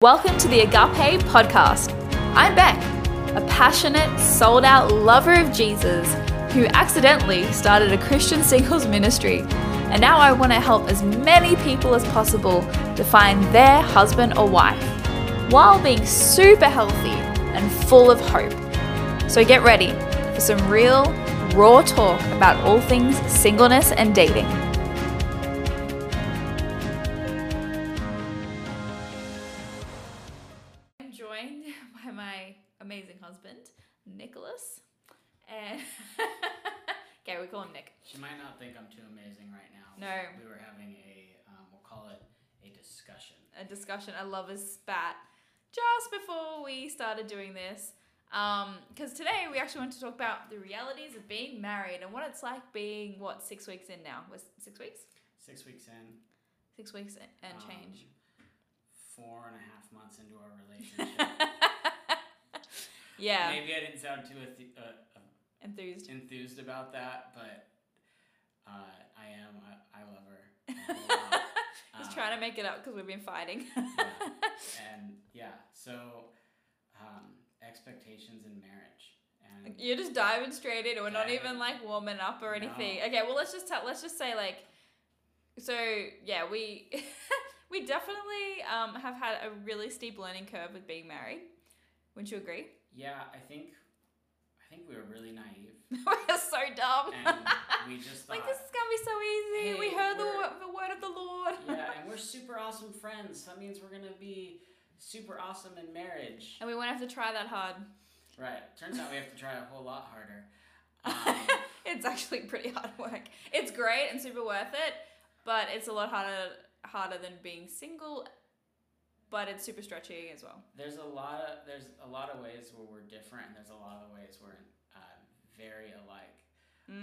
Welcome to the Agape Podcast. I'm Beck, a passionate, sold out lover of Jesus who accidentally started a Christian singles ministry. And now I want to help as many people as possible to find their husband or wife while being super healthy and full of hope. So get ready for some real, raw talk about all things singleness and dating. She might not think I'm too amazing right now. No. We were having a, um, we'll call it a discussion. A discussion, a lover's spat, just before we started doing this. Because today we actually want to talk about the realities of being married and what it's like being, what, six weeks in now? Was six weeks? Six weeks in. Six weeks and um, change. Four and a half months into our relationship. yeah, Maybe I didn't sound too enth- uh, uh, enthused. enthused about that, but uh, I am. I, I love her. lot. Just Um, trying to make it up because we've been fighting. yeah. And yeah, so um, expectations in marriage. And You're just diving straight in. We're not even like warming up or anything. No. Okay, well let's just tell. Let's just say like, so yeah, we we definitely um, have had a really steep learning curve with being married. Wouldn't you agree? yeah, I think I think we were really naive, We're so dumb. and we just thought. like this is gonna be so easy. we heard the, the word of the Lord. yeah, and we're super awesome friends. That means we're gonna be super awesome in marriage. And we won't have to try that hard. Right. Turns out we have to try a whole lot harder. Um, it's actually pretty hard work. It's great and super worth it, but it's a lot harder harder than being single. But it's super stretchy as well. there's a lot of there's a lot of ways where we're different, and there's a lot of ways we're uh, very alike.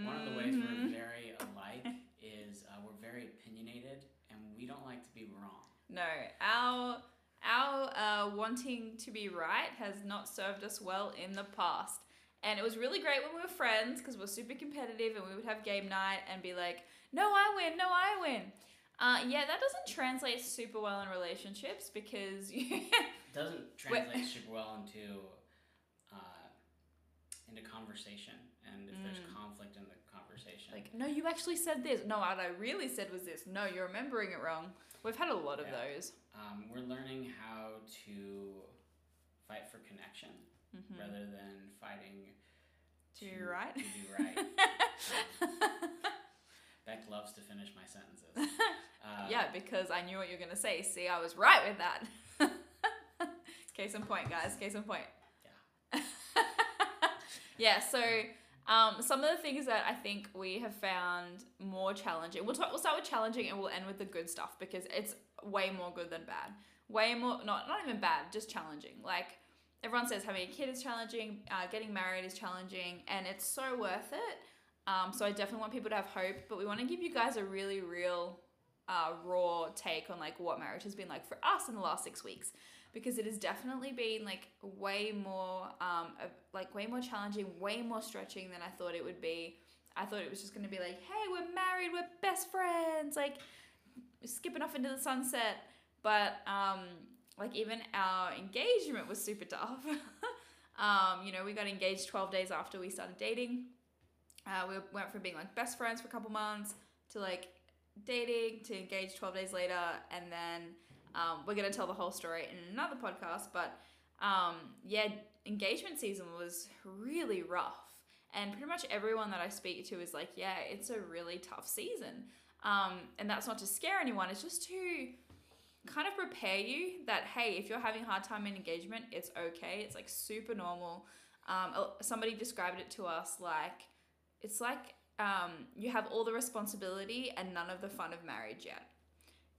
One of the ways we're Mhm. very alike is uh, we're very opinionated, and we don't like to be wrong. No, our our uh, wanting to be right has not served us well in the past. And it was really great when we were friends because we're super competitive and we would have game night and be like, no, I win, no, I win. Uh, yeah, that doesn't translate super well in relationships because It doesn't translate super well into into conversation, and if there's Mm. conflict in the conversation, like, no, you actually said this. No, what I really said was this. No, you're remembering it wrong. We've had a lot of Yeah. those. um, we're learning how to fight for connection Mhm. rather than fighting To be right. To be right. Beck loves to finish my sentences. Uh, yeah, because I knew what you were gonna say. See, I was right with that. Case in point, guys. Case in point. Yeah. Yeah. So, um, some of the things that I think we have found more challenging. We'll talk, we'll start with challenging and we'll end with the good stuff because it's way more good than bad. Way more, not not even bad, just challenging. Like everyone says, having a kid is challenging. Uh, getting married is challenging, and it's so worth it. Um, so I definitely want people to have hope, but we want to give you guys a really real uh, raw take on like what marriage has been like for us in the last six weeks because it has definitely been like way more um like way more challenging way more stretching than i thought it would be. I thought it was just going to be like hey we're married we're best friends like skipping off into the sunset. But um like even our engagement was super tough. Um you know we got engaged 12 days after we started dating. Uh, we went from being like best friends for a couple months to like dating to engage 12 days later and then um, we're going to tell the whole story in another podcast but um, yeah engagement season was really rough. And pretty much everyone that i speak to is like yeah it's a really tough season. Um, and that's not to scare anyone it's just to kind of prepare you that hey if you're having a hard time in engagement it's okay it's like super normal. Um, somebody described it to us like it's like um, you have all the responsibility and none of the fun of marriage yet.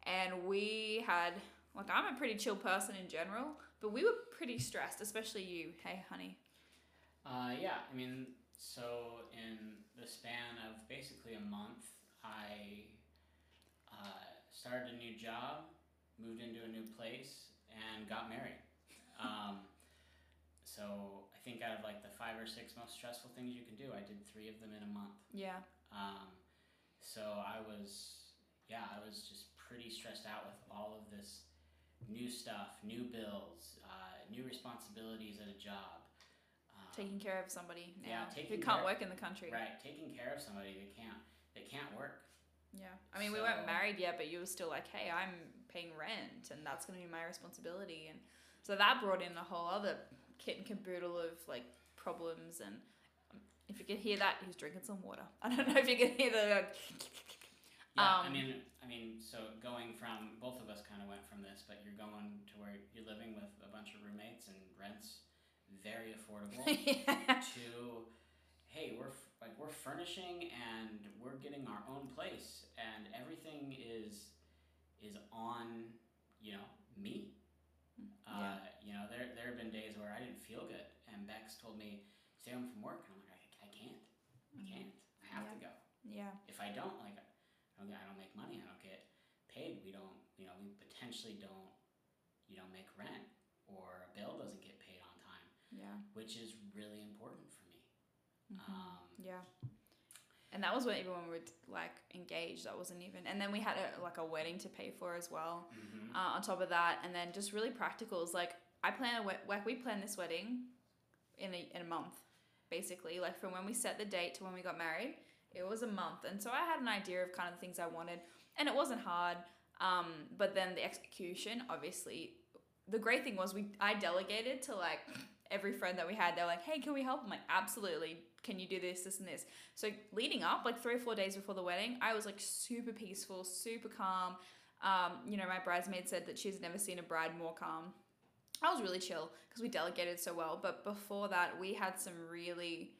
And we had, like, I'm a pretty chill person in general, but we were pretty stressed, especially you. Hey, honey. Uh, yeah, I mean, so in the span of basically a month, I uh, started a new job, moved into a new place, and got married. Um, so I think out of like the five or six most stressful things you can do, I did three of them in a month. Yeah. Um, so I was, yeah, I was just pretty stressed out with all of this new stuff, new bills, uh, new responsibilities at a job. Um, Taking care of somebody now Yeah, who taking can't care- work in the country. right, taking care of somebody that can't that can't work. Yeah. I mean, we weren't married yet, but you were still like, hey, I'm paying rent and that's going to be my responsibility. And so that brought in a whole other kit and caboodle of like problems. And um, if you can hear that, he's drinking some water. I don't know if you can hear the. Yeah, I Um, mean, I mean, so going from both of us kind of went from this, but you're going to where you're living with a bunch of roommates and rents very affordable. yeah. to hey we're like we're furnishing and we're getting our own place and everything is is on you know me uh, Yeah. you know there there have been days where I didn't feel good and Bex told me stay home from work and I'm like I, I can't I can't I have to go Yeah. if I don't like I don't, get- I don't make money I don't get paid we don't you know we potentially don't you know make rent or a bill doesn't get paid on time Yeah. which is really important for me Mhm. um, Yeah. And that was when even when we were like engaged, that wasn't even. And then we had a, like a wedding to pay for as well. mhm. Uh, on top of that, and then just really practicals. Like I plan a wed- like we planned this wedding in a in a month, basically. Like from when we set the date to when we got married, it was a month, and so I had an idea of kind of the things I wanted, and it wasn't hard. Um, but then the execution, obviously, the great thing was we I delegated to like every friend that we had. They're like, "Hey, can we help?" I'm like, "Absolutely." Can you do this, this, and this? So leading up, like three or four days before the wedding, I was like super peaceful, super calm. Um, you know, my bridesmaid said that she's never seen a bride more calm. I was really chill because we delegated so well. But before that, we had some really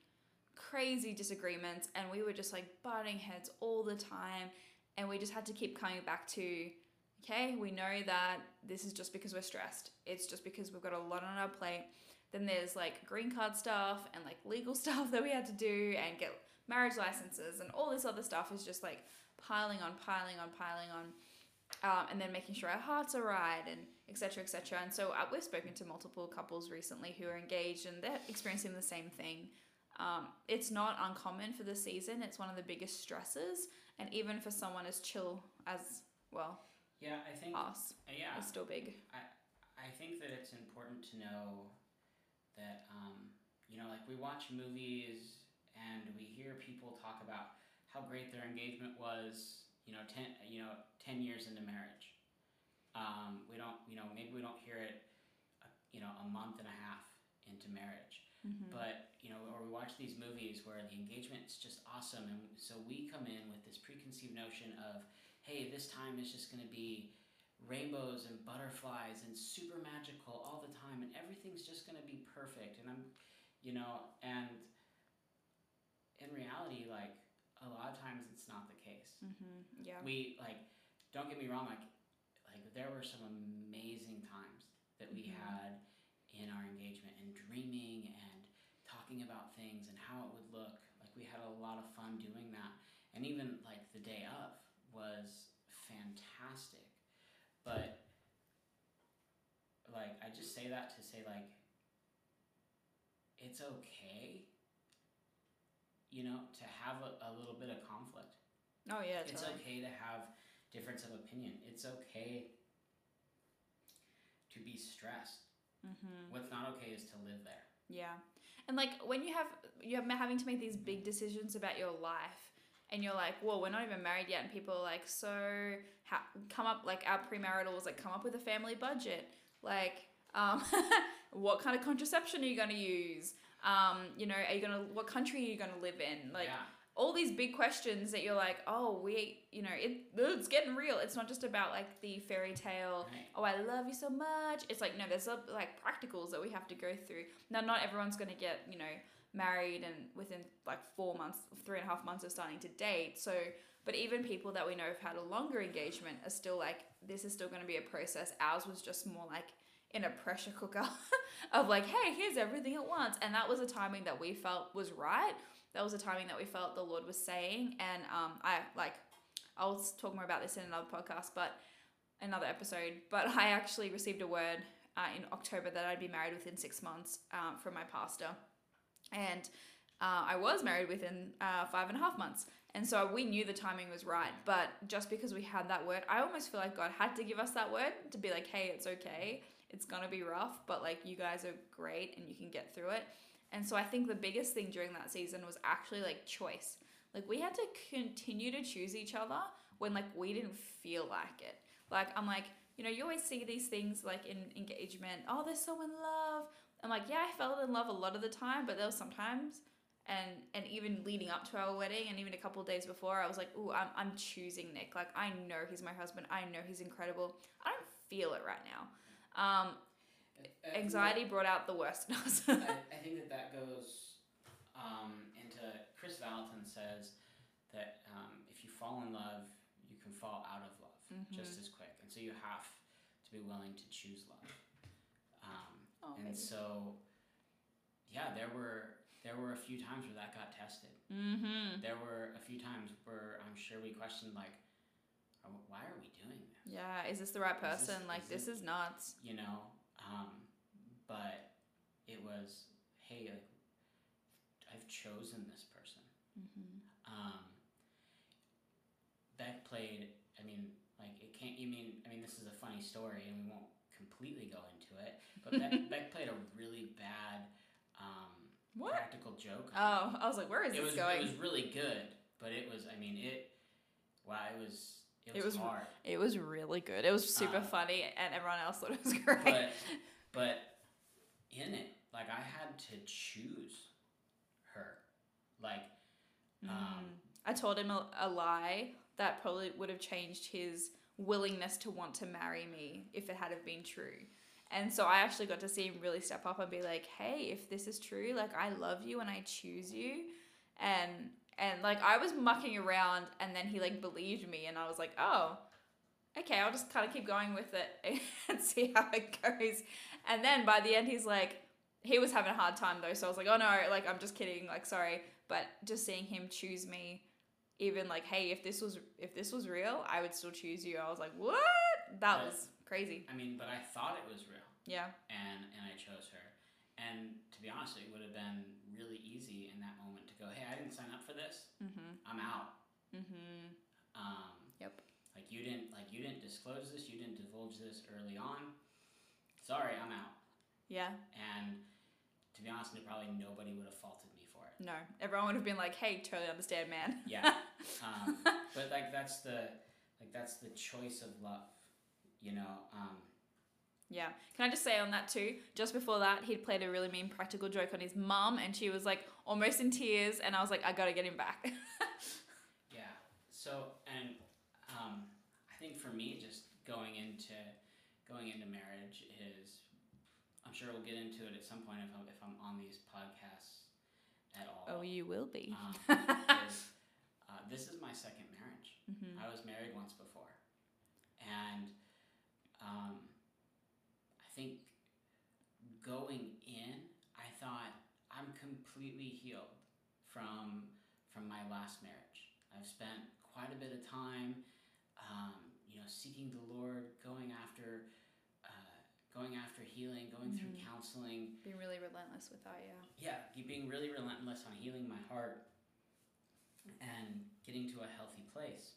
crazy disagreements and we were just like butting heads all the time. And we just had to keep coming back to, okay, we know that this is just because we're stressed. It's just because we've got a lot on our plate. Then there's like green card stuff and like legal stuff that we had to do and get marriage licenses and all this other stuff is just like piling on, piling on, piling on. Um, and then making sure our hearts are right and etc etc and so uh, we've spoken to multiple couples recently who are engaged and they're experiencing the same thing um, it's not uncommon for the season. It's one of the biggest stresses. And even for someone as chill as well yeah I think us yeah. it's still big. I I think that it's important to know that um, you know like we watch movies and we hear people talk about how great their engagement was you know 10 you know 10 years into marriage. Um, we don't you know maybe we don't hear it uh, you know a month and a half into marriage. Mm-hmm. but you know or we watch these movies where the engagement's just awesome and so we come in with this preconceived notion of hey this time is just going to be rainbows and butterflies and super magical all the time and everything's just going to be perfect and i'm you know and in reality like a lot of times it's not the case Mm-hmm. yeah we like don't get me wrong like like there were some amazing times that we Mhm. had in our engagement and dreaming and talking about things and how it would look like we had a lot of fun doing that and even like the day of was fantastic but like i just say that to say like it's okay you know to have a, a little bit of conflict oh yeah totally. it's okay to have difference of opinion. It's okay to be stressed. mm-hmm. What's not okay is to live there. Yeah. And like when you have you're having to make these big decisions about your life and you're like, "Well, we're not even married yet." And people are like, "So, how, come up like our premarital was like come up with a family budget. Like um what kind of contraception are you going to use? Um, you know, are you going to what country are you going to live in? Like yeah. All these big questions that you're like, oh, we, you know, it, it's getting real. It's not just about like the fairy tale. Right. Oh, I love you so much. It's like no, there's a, like practicals that we have to go through. Now, not everyone's gonna get you know married and within like four months, three and a half months of starting to date. So, but even people that we know have had a longer engagement are still like, this is still gonna be a process. Ours was just more like in a pressure cooker of like, hey, here's everything at once, and that was a timing that we felt was right that was a timing that we felt the Lord was saying. And um, I like, I'll talk more about this in another podcast, but another episode. But I actually received a word uh, in October that I'd be married within six months um, from my pastor, and uh, I was married within uh, five and a half months. And so we knew the timing was right. But just because we had that word, I almost feel like God had to give us that word to be like, hey, it's okay. It's going to be rough, but like you guys are great and you can get through it. And so I think the biggest thing during that season was actually like choice. Like we had to continue to choose each other when like we didn't feel like it. Like I'm like, you know, you always see these things like in engagement, oh, they're so in love. I'm like, yeah, I felt in love a lot of the time, but there was sometimes and and even leading up to our wedding and even a couple days before i was like ooh I'm, I'm choosing nick like i know he's my husband i know he's incredible i don't feel it right now um, I- I anxiety that- brought out the worst in us. I, I think that that goes um, into Kris Vallotton says that um, if you fall in love, you can fall out of love just as quick, and so you have to be willing to choose love. Um, oh, and so, yeah, there were there were a few times where that got tested. mm-hmm. There were a few times where I'm sure we questioned like, why are we doing this? yeah is this the right Is this- person? Like is this it- is nuts. You know um, but it was hey like i've chosen this person. Mm-hmm. um, beck played i mean like it can't you mean i mean this is a funny story and we won't completely go into it but beck, beck played a really bad um, practical joke oh i was like where is it this was going? it was really good but it was i mean it wow it was it was, It was hard it was really good it was super Uh, funny and everyone else thought it was great but but in it like i had to choose her like um, Mm. I told him a, a lie that probably would have changed his willingness to want to marry me if it had have been true. And so I actually got to see him really step up and be like, "Hey, if this is true, like I love you and I choose you." And and like I was mucking around and then he like believed me and I was like, "Oh, okay, I'll just kind of keep going with it and see how it goes." And then by the end he's like he was having a hard time though, so I was like, "Oh no, like I'm just kidding, like sorry." But just seeing him choose me even like, "Hey, if this was if this was real, I would still choose you." I was like, "What?" That But- was crazy. i mean but i thought it was real Yeah. and and i chose her and to be honest it would have been really easy in that moment to go hey i didn't sign up for this Mhm. i'm out Mhm. um, Yep. like you didn't like you didn't disclose this you didn't divulge this early on sorry i'm out Yeah. and to be honest probably nobody would have faulted me for it No. Everyone would have been like, "Hey, totally understand, man." Yeah. um, but like that's the like that's the choice of love you know um, Yeah. Can I just say on that too? Just before that, he'd played a really mean practical joke on his mum, and she was like almost in tears, and I was like, I gotta get him back. yeah so and um, i think for me just going into going into marriage is i'm sure we'll get into it at some point if i'm, if I'm on these podcasts at all oh, you will be. um, is, uh, this is my second marriage hmm I was married once before, and um, think going in, I thought I'm completely healed from from my last marriage. I've spent quite a bit of time, um, you know, seeking the Lord, going after. Uh, going after healing, going through Mhm. counseling, Being really relentless with that, yeah. yeah, being really relentless on healing my heart and getting to a healthy place.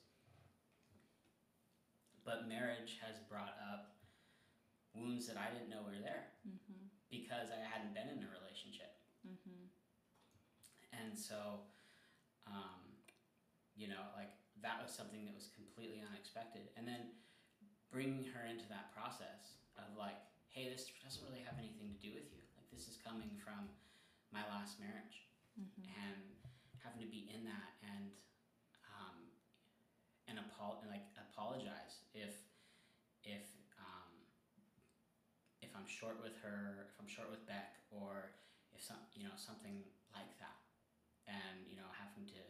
But marriage has brought up wounds that I didn't know were there Mm-hmm. because I hadn't been in a relationship. Mm-hmm. And so, um, you know, like that was something that was completely unexpected. And then bringing her into that process of like, hey, this doesn't really have anything to do with you. Like, this is coming from my last marriage. Mm-hmm. and having to be in that and um, and apo- like apologize if um, if I'm short with her, if I'm short with Beck, or if some you know something like that, and you know having to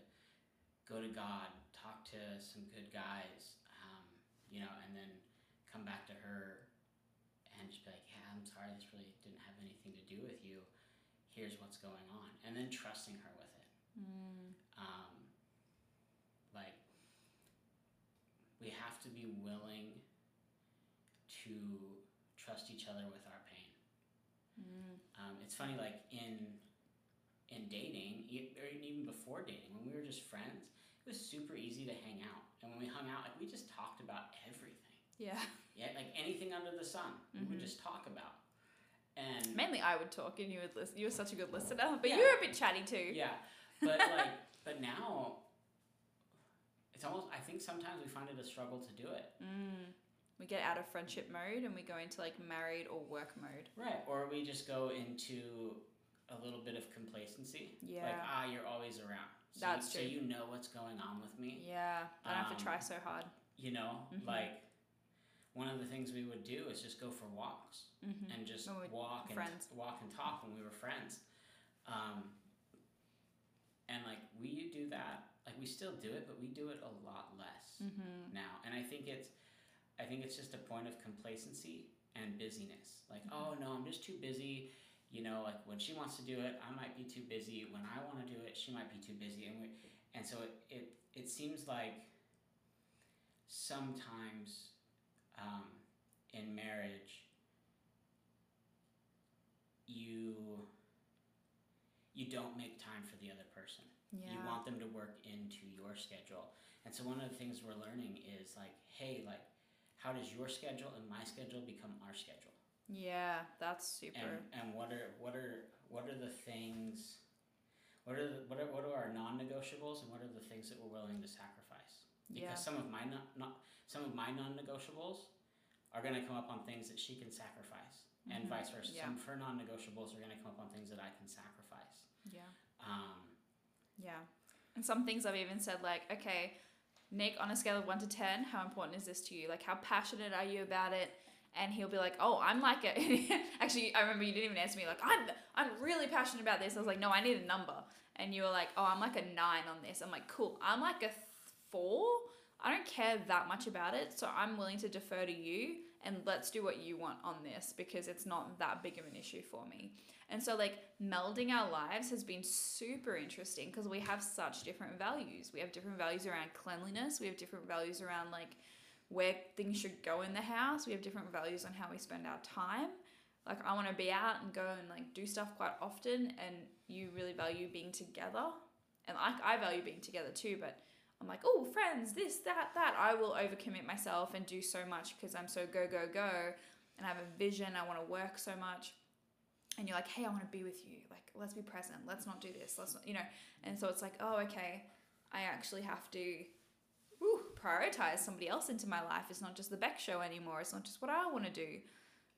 go to God, talk to some good guys, um, you know, and then come back to her and just be like, yeah, I'm sorry, this really didn't have anything to do with you. Here's what's going on. And then trusting her with it. Mm. um, like we have to be willing to trust each other with our pain Mm. um, it's funny like in in dating, or even before dating, when we were just friends, it was super easy to hang out. And when we hung out, like we just talked about everything. Yeah. Yeah, like anything under the sun, we Mhm. would just talk about. And Mainly I would talk and you would listen. You were such a good listener, but Yeah. you were a bit chatty too. yeah, but like, but now, it's almost. I think sometimes we find it a struggle to do it. Mm. We get out of friendship mode and we go into like married or work mode. Right. Or we just go into a little bit of complacency. Yeah. Like, ah, you're always around. So That's you, true. So you know what's going on with me. Yeah. I don't have to Um, try so hard. You know, Mhm. like one of the things we would do is just go for walks Mm-hmm. and just walk and friends. walk and talk when we were friends. Um, and like we do that, like we still do it, but we do it a lot less Mm-hmm. now. And I think it's, I think it's just a point of complacency and busyness. Like, Mhm. oh no, I'm just too busy. You know, like when she wants to do it, I might be too busy. When I want to do it, she might be too busy. And we, and so it it, it seems like sometimes um, in marriage you you don't make time for the other person Yeah. you want them to work into your schedule and so one of the things we're learning is like hey like how does your schedule and my schedule become our schedule yeah, that's super. and and what are what are what are the things what are the, what are what are our non-negotiables and what are the things that we're willing to sacrifice because yeah. some of my not, not some of my non-negotiables are going to come up on things that she can sacrifice and Mhm. vice versa Yeah. some of her non-negotiables are going to come up on things that i can sacrifice Yeah. um, Yeah. And some things I've even said like, okay, Nick, on a scale of one to ten, how important is this to you? Like, how passionate are you about it? And he'll be like, oh, I'm like a. Actually, I remember you didn't even answer me. Like, I'm, I'm really passionate about this. I was like, no, I need a number. And you were like, oh, I'm like a nine on this. I'm like, cool. I'm like a four. I don't care that much about it, so I'm willing to defer to you and let's do what you want on this because it's not that big of an issue for me. And so, like, melding our lives has been super interesting because we have such different values. We have different values around cleanliness, we have different values around, like, where things should go in the house, we have different values on how we spend our time. Like, I want to be out and go and, like, do stuff quite often, and you really value being together. And like, I value being together too, but I'm like, oh, friends, this, that, that. I will overcommit myself and do so much because I'm so go, go, go. And I have a vision. I want to work so much. And you're like, hey, I want to be with you. Like, let's be present. Let's not do this. Let's not, you know. And so it's like, oh, okay. I actually have to whew, prioritize somebody else into my life. It's not just the Beck show anymore. It's not just what I want to do.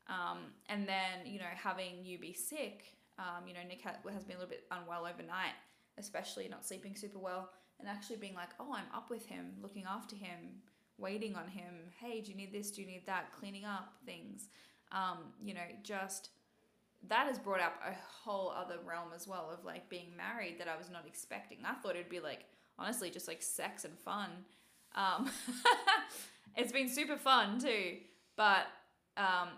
Um, and then, you know, having you be sick, um, you know, Nick has been a little bit unwell overnight, especially not sleeping super well and actually being like, oh, I'm up with him, looking after him, waiting on him. Hey, do you need this? Do you need that? Cleaning up things. Um, you know, just that has brought up a whole other realm as well of like being married that I was not expecting. I thought it'd be like, honestly, just like sex and fun. Um, it's been super fun too, but um,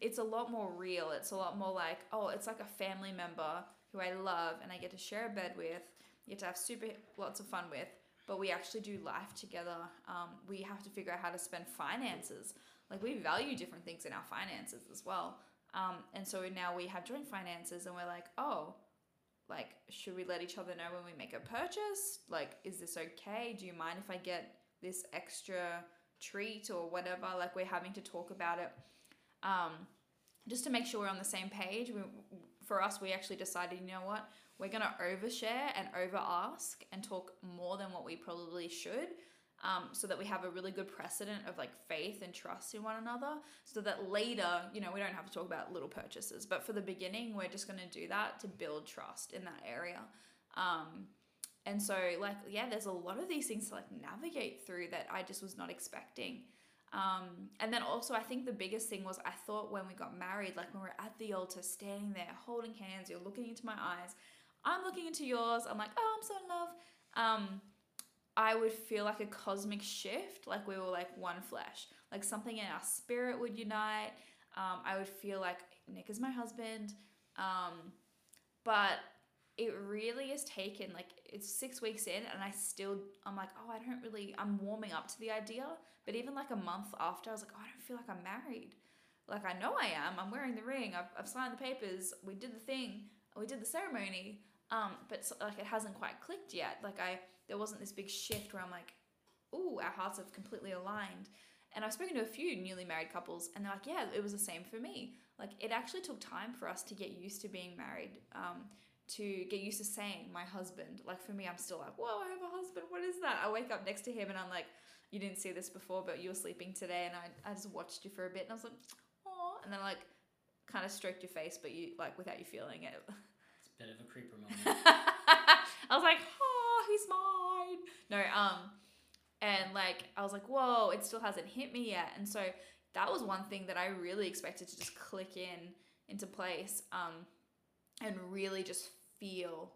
it's a lot more real. It's a lot more like, oh, it's like a family member who I love and I get to share a bed with you get to have super lots of fun with, but we actually do life together. Um, we have to figure out how to spend finances. Like we value different things in our finances as well. Um, and so now we have joint finances, and we're like, oh, like should we let each other know when we make a purchase? Like, is this okay? Do you mind if I get this extra treat or whatever? Like we're having to talk about it. Um, just to make sure we're on the same page, we, for us, we actually decided, you know what, we're going to overshare and over ask and talk more than what we probably should um, so that we have a really good precedent of like faith and trust in one another so that later you know we don't have to talk about little purchases. But for the beginning we're just going to do that to build trust in that area. Um, and so like yeah there's a lot of these things to like navigate through that i just was not expecting. Um, and then also i think the biggest thing was i thought when we got married like when we we're at the altar standing there holding hands you're looking into my eyes I'm looking into yours. I'm like, oh, I'm so in love. Um, I would feel like a cosmic shift, like we were like one flesh, like something in our spirit would unite. Um, I would feel like Nick is my husband. Um, but it really is taken like it's six weeks in, and I still I'm like, oh, I don't really. I'm warming up to the idea, but even like a month after, I was like, oh, I don't feel like I'm married. Like I know I am. I'm wearing the ring. I've, I've signed the papers. We did the thing. We did the ceremony Um, but so, like it hasn't quite clicked yet. Like I, there wasn't this big shift where I'm like, ooh, our hearts have completely aligned. And I've spoken to a few newly married couples, and they're like, yeah, it was the same for me. Like it actually took time for us to get used to being married. Um, to get used to saying my husband. Like for me, I'm still like, whoa, I have a husband. What is that? I wake up next to him and I'm like, you didn't see this before, but you were sleeping today, and I, I just watched you for a bit, and I was like, oh, and then like kind of stroked your face, but you like without you feeling it. A bit of a creeper moment. I was like, oh, he's mine. No, um, and like I was like, whoa, it still hasn't hit me yet, and so that was one thing that I really expected to just click in into place, um, and really just feel.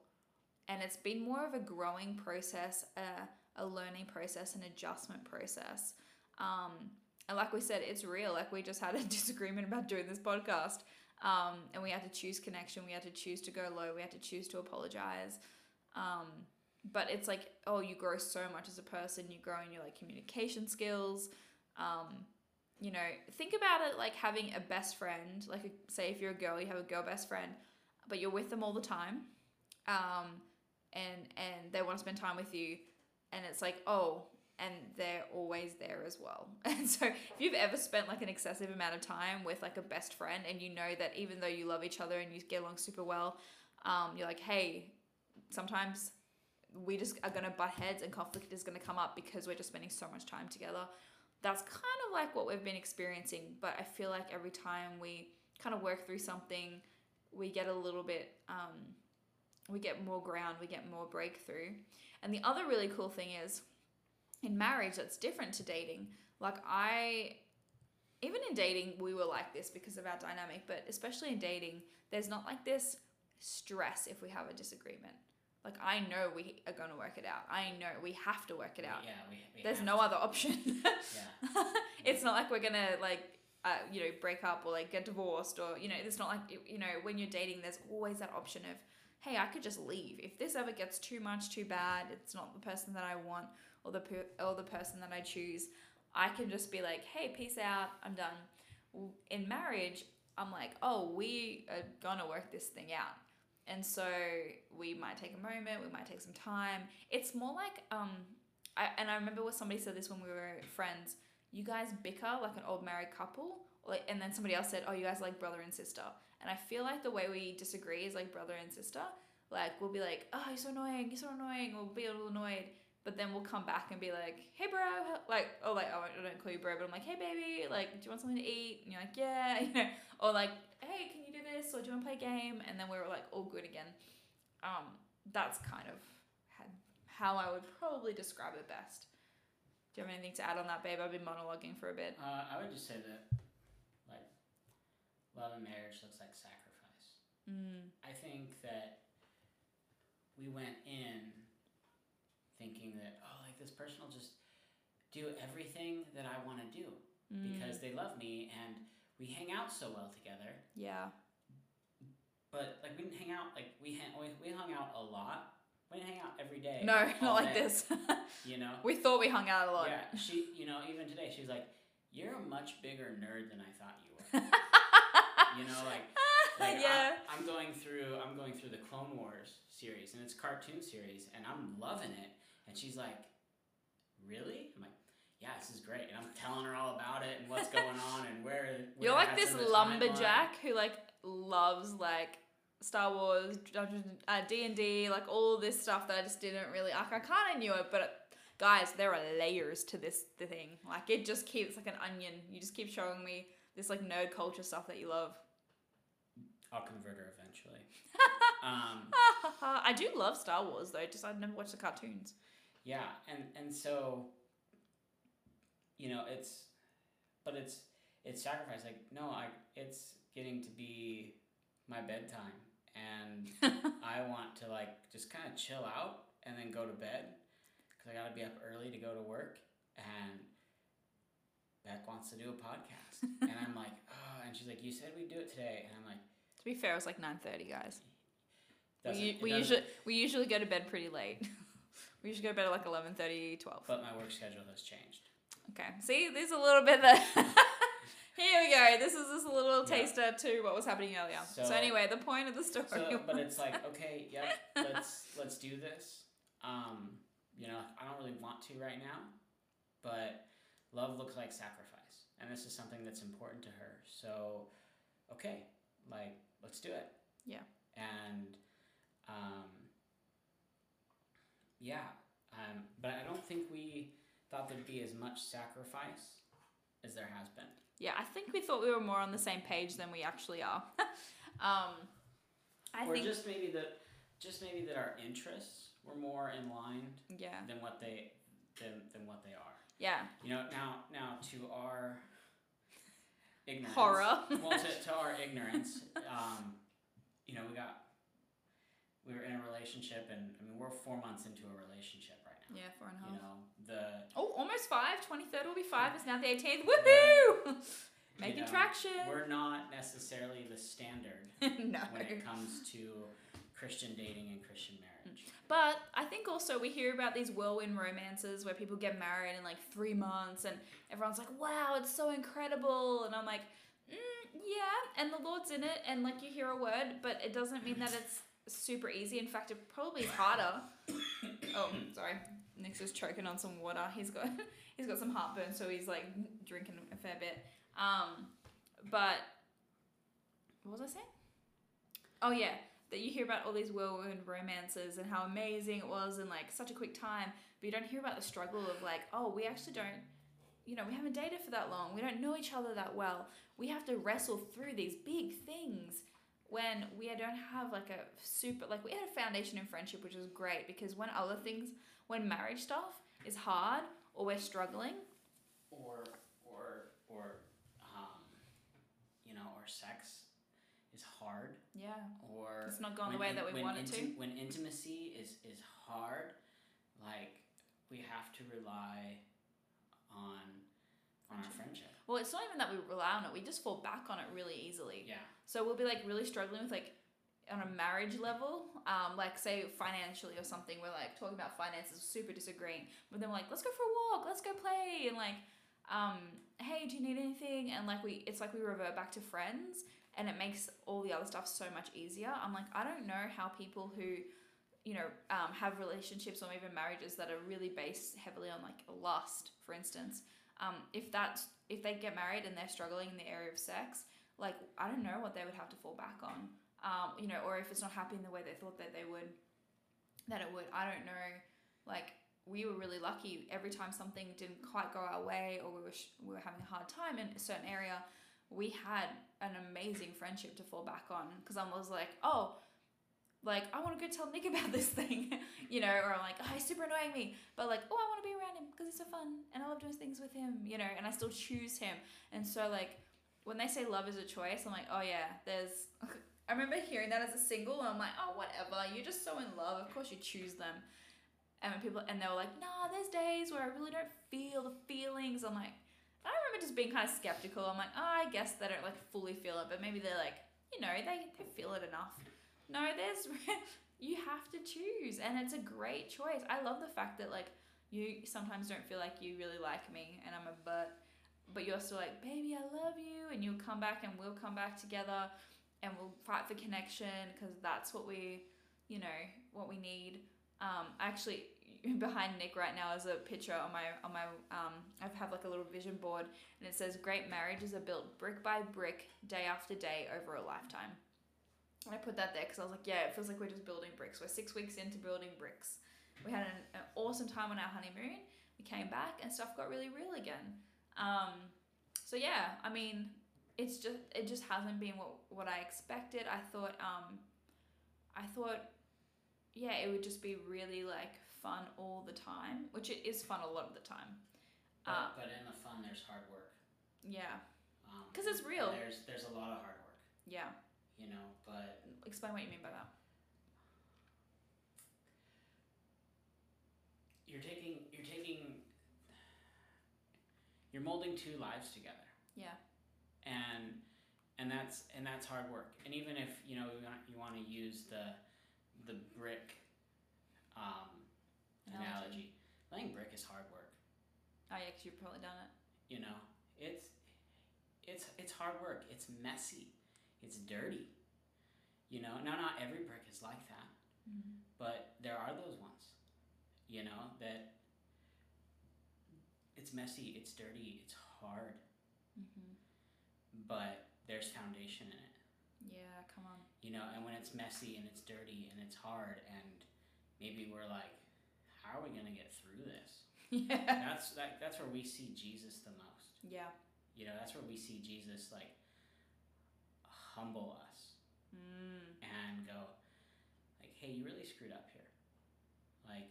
And it's been more of a growing process, uh, a learning process, an adjustment process. Um, and like we said, it's real. Like we just had a disagreement about doing this podcast. Um, and we had to choose connection. We had to choose to go low. We had to choose to apologize. Um, but it's like, oh, you grow so much as a person. You grow in your like communication skills. Um, you know, think about it like having a best friend. Like, say if you're a girl, you have a girl best friend, but you're with them all the time. Um, and and they want to spend time with you and it's like oh and they're always there as well and so if you've ever spent like an excessive amount of time with like a best friend and you know that even though you love each other and you get along super well um, you're like hey sometimes we just are to butt heads and conflict is to come up because we're just spending so much time together that's kind of like what we've been experiencing but i feel like every time we kind of work through something we get a little bit um, we get more ground, we get more breakthrough. And the other really cool thing is in marriage, that's different to dating. Like, I, even in dating, we were like this because of our dynamic, but especially in dating, there's not like this stress if we have a disagreement. Like, I know we are going to work it out. I know we have to work it out. Yeah, we, we There's no to. other option. Yeah. it's not like we're going to, like, uh, you know, break up or like get divorced or, you know, it's not like, you know, when you're dating, there's always that option of, hey, I could just leave. If this ever gets too much, too bad, it's not the person that I want or the per- or the person that I choose, I can just be like, hey, peace out, I'm done. In marriage, I'm like, oh, we are gonna work this thing out. And so we might take a moment, we might take some time. It's more like, um, I, and I remember what somebody said this when we were friends. You guys bicker like an old married couple, like, and then somebody else said, "Oh, you guys are like brother and sister." And I feel like the way we disagree is like brother and sister. Like we'll be like, "Oh, you're so annoying, you're so annoying," we'll be a little annoyed, but then we'll come back and be like, "Hey, bro," like, oh, like oh, I don't call you bro, but I'm like, "Hey, baby, like, do you want something to eat?" And you're like, "Yeah," you know, or like, "Hey, can you do this?" Or do you want to play a game? And then we're like all good again. Um, that's kind of how I would probably describe it best. Do you have anything to add on that, babe? I've been monologuing for a bit. Uh, I would just say that, like, love and marriage looks like sacrifice. Mm. I think that we went in thinking that, oh, like this person will just do everything that I want to do Mm. because they love me and we hang out so well together. yeah. But like we didn't hang out like we hang, we, we hung out a lot. We didn't hang out every day. No, not like day, this. You know. we thought we hung out a lot. Yeah, she. You know, even today, she's like, "You're a much bigger nerd than I thought you were." you know, like, like yeah. I, I'm going through. I'm going through the Clone Wars series, and it's a cartoon series, and I'm loving it. And she's like, "Really?" I'm like, "Yeah, this is great." And I'm telling her all about it and what's going on and where. You're like this lumberjack who like loves like Star Wars, uh, D and D, like all this stuff that I just didn't really. Like, I kind of knew it, but guys, there are layers to this the thing. Like it just keeps like an onion. You just keep showing me this like nerd culture stuff that you love. I'll convert her eventually. um, I do love Star Wars though. Just I've never watched the cartoons. Yeah, and and so you know, it's but it's it's sacrifice. Like no, I it's getting to be my bedtime and I want to like just kind of chill out and then go to bed cuz I got to be up early to go to work and Beck wants to do a podcast and I'm like, "Oh," and she's like, "You said we'd do it today." And I'm like, To be fair, it was like nine thirty, guys. We, doesn't- u- it we usually we usually go to bed pretty late. we should go to bed at like 11, 12. but my work schedule has changed. Okay. See, there's a little bit that Here we go. This is just a little Yeah. taster to what was happening earlier. So, So- anyway, the point of the story. So, but it's like, okay, yep, let's let's do this. Um, you know, I don't really want to right now, but love looks like sacrifice, and this is something that's important to her. So, okay, like let's do it. Yeah. And, um, yeah, um, but I don't think we thought there'd be as much sacrifice as there has been. yeah, I think we thought we were more on the same page than we actually are. um, I or think. just maybe that, just maybe that our interests were more in line yeah. than what they than, than what they are. Yeah. You know, now now to our ignorance, Horror. well, to, to our ignorance, um, you know, we got we were in a relationship, and I mean, we're four months into a relationship right now. Yeah, four and a half. You know, the Oh, almost five. 23rd will be five. It's now the 18th. Woohoo! Making know, traction. we're not necessarily the standard no. when it comes to Christian dating and Christian marriage. But I think also we hear about these whirlwind romances where people get married in like three months and everyone's like, wow, it's so incredible. And I'm like, mm, yeah. And the Lord's in it and like you hear a word, but it doesn't mean that it's super easy. In fact, it probably is harder. oh, sorry. Nick's just choking on some water. He's got he's got some heartburn, so he's like drinking a fair bit. Um, but what was I saying? Oh yeah, that you hear about all these whirlwind romances and how amazing it was in like such a quick time, but you don't hear about the struggle of like, oh, we actually don't, you know, we haven't dated for that long. We don't know each other that well. We have to wrestle through these big things when we don't have like a super like we had a foundation in friendship, which is great because when other things, when marriage stuff is hard or we're struggling, or or or um, you know, or sex is hard, yeah, or it's not going the way in- that we want it to. When intimacy is is hard, like we have to rely on on our friendship. Well, it's not even that we rely on it; we just fall back on it really easily. Yeah, So we'll be like really struggling with like on a marriage level, um, like say financially or something. We're like talking about finances, super disagreeing. But then we're like, let's go for a walk, let's go play, and like, um, hey, do you need anything? And like we, it's like we revert back to friends, and it makes all the other stuff so much easier. I'm like, I don't know how people who, you know, um, have relationships or even marriages that are really based heavily on like lust, for instance. Um, if that's if they get married and they're struggling in the area of sex, like I don't know what they would have to fall back on. Um, you know, or if it's not happening the way they thought that they would, that it would. I don't know. Like we were really lucky. Every time something didn't quite go our way, or we were sh- we were having a hard time in a certain area, we had an amazing friendship to fall back on. Because I was like, oh, like I want to go tell Nick about this thing, you know, or I'm like, oh, he's super annoying me, but like, oh, I want to be around him because he's so fun and I love doing things with him, you know, and I still choose him. And so like when they say love is a choice, I'm like, oh yeah, there's. I remember hearing that as a single, and I'm like, oh whatever, you're just so in love. Of course you choose them. And people and they were like, nah, there's days where I really don't feel the feelings. I'm like, I remember just being kind of skeptical. I'm like, oh, I guess they don't like fully feel it, but maybe they're like, you know, they they feel it enough. No, there's you have to choose, and it's a great choice. I love the fact that like you sometimes don't feel like you really like me, and I'm a but but you're still like, baby, I love you, and you'll come back and we'll come back together and we'll fight for connection because that's what we, you know, what we need. Um, actually, behind Nick right now is a picture on my on my um, I have like a little vision board and it says, "Great marriages are built brick by brick, day after day, over a lifetime." I put that there because I was like, yeah, it feels like we're just building bricks. We're six weeks into building bricks. We had an, an awesome time on our honeymoon. We came back and stuff got really real again. Um, so yeah, I mean, it's just it just hasn't been what what I expected. I thought um, I thought yeah, it would just be really like fun all the time, which it is fun a lot of the time. but, Uh, but in the fun, there's hard work. yeah, Um, 'Cause it's real. There's there's a lot of hard work, yeah. You know. But Explain what you mean by that. you're taking you're taking you're molding two lives together. Yeah. and and that's and that's hard work. And even if you know you want, you want to use the the brick um, Analogy. analogy, laying brick is hard work. Oh yeah, because you've probably done it. You know, it's it's it's hard work. It's messy. It's dirty. You know, now not every brick is like that, Mm-hmm. but there are those ones. You know that it's messy. It's dirty. It's hard, Mm-hmm. but there's foundation in it. Yeah, come on. You know, and when it's messy and it's dirty and it's hard, and maybe we're like, how are we gonna get through this? Yeah. That's that, that's where we see Jesus the most. Yeah. You know, that's where we see Jesus like humble us Mm. and go like, "Hey, you really screwed up here." Like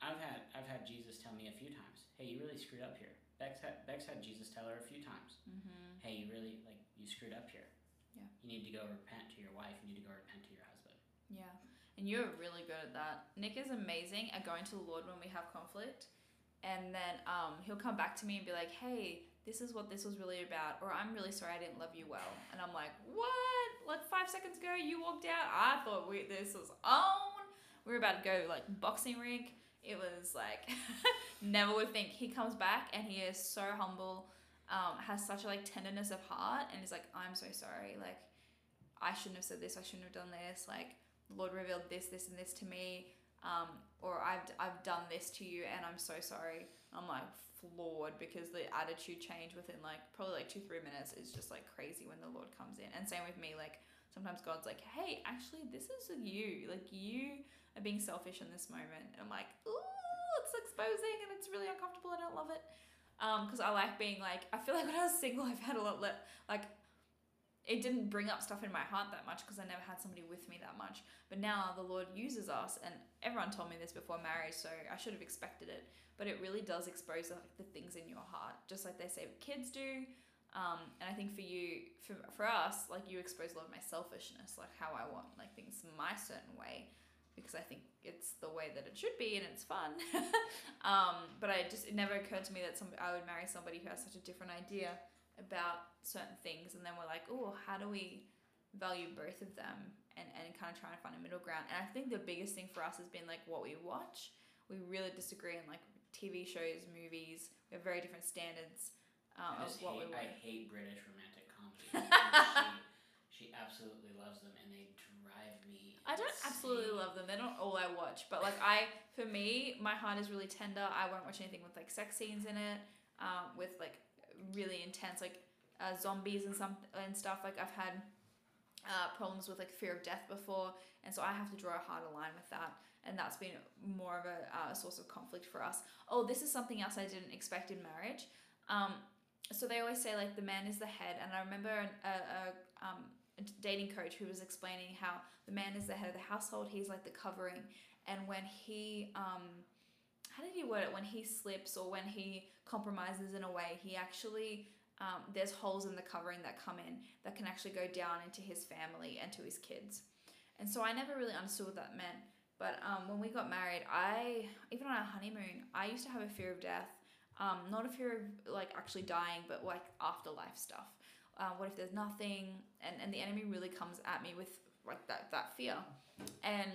I've had I've had Jesus tell me a few times, "Hey, you really screwed up here." Bex had Bex had Jesus tell her a few times, Mm-hmm. "Hey, you really like you screwed up here. Yeah. You need to go repent to your wife. You need to go repent to your husband." Yeah. And you're really good at that. Nick is amazing at going to the Lord when we have conflict. And then um, he'll come back to me and be like, hey, this is what this was really about. Or I'm really sorry I didn't love you well. And I'm like, what? Like five seconds ago, you walked out. I thought we, this was on. We were about to go like boxing rink. It was like, never would think. He comes back and he is so humble, um, has such a like tenderness of heart. And he's like, I'm so sorry. Like, I shouldn't have said this. I shouldn't have done this. Like, the Lord revealed this, this, and this to me, um, or I've, I've done this to you, and I'm so sorry. I'm like floored because the attitude change within like probably like two, three minutes is just like crazy when the Lord comes in. And same with me, like sometimes God's like, hey, actually, this is you. Like, you are being selfish in this moment. And I'm like, ooh, it's exposing and it's really uncomfortable. I don't love it. Um, because I like being like, I feel like when I was single, I've had a lot, le- like, it didn't bring up stuff in my heart that much because I never had somebody with me that much. But now the Lord uses us, and everyone told me this before marriage, so I should have expected it. But it really does expose like the things in your heart, just like they say kids do. Um, and I think for you, for, for us, like you expose a lot of my selfishness, like how I want like things my certain way, because I think it's the way that it should be and it's fun. um, but I just it never occurred to me that some I would marry somebody who has such a different idea about certain things and then we're like oh how do we value both of them and, and kind of try and find a middle ground and i think the biggest thing for us has been like what we watch we really disagree on like tv shows movies we have very different standards um, of what hate, we I hate British romantic comedies. She, she absolutely loves them, and they drive me. I don't absolutely love them. They're not all I watch, but like I, for me, my heart is really tender. I won't watch anything with like sex scenes in it, um, with like really intense like uh, zombies and some and stuff. Like I've had uh, problems with like fear of death before, and so I have to draw a harder line with that. And that's been more of a uh, source of conflict for us. Oh, this is something else I didn't expect in marriage. Um, so they always say like the man is the head, and I remember a, a um, a dating coach who was explaining how the man is the head of the household. He's like the covering, and when he um, how did he word it? When he slips or when he compromises in a way, he actually um, there's holes in the covering that come in that can actually go down into his family and to his kids. And so I never really understood what that meant. But um, when we got married, I even on our honeymoon, I used to have a fear of death. Um, not a fear of like actually dying, but like afterlife stuff. Uh, what if there's nothing? And and the enemy really comes at me with like that that fear. And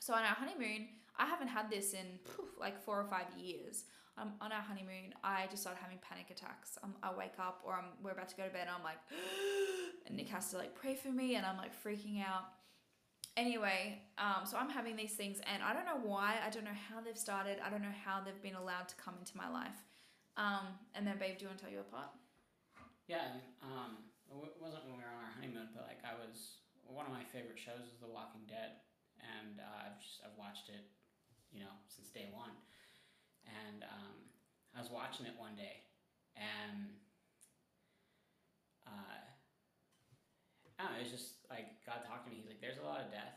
so on our honeymoon, I haven't had this in poof, like four or five years. Um, on our honeymoon, I just started having panic attacks. I wake up or I'm, we're about to go to bed and I'm like, and Nick has to like pray for me and I'm like freaking out. Anyway, um, so I'm having these things and I don't know why. I don't know how they've started. I don't know how they've been allowed to come into my life. Um, and then, babe, do you want to tell you apart? Yeah, um, it wasn't when we were on our honeymoon, but like I was one of my favorite shows is The Walking Dead, and uh, I've just I've watched it, you know, since day one, and um, I was watching it one day, and uh, I don't know, it was just like God talked to me. He's like, "There's a lot of death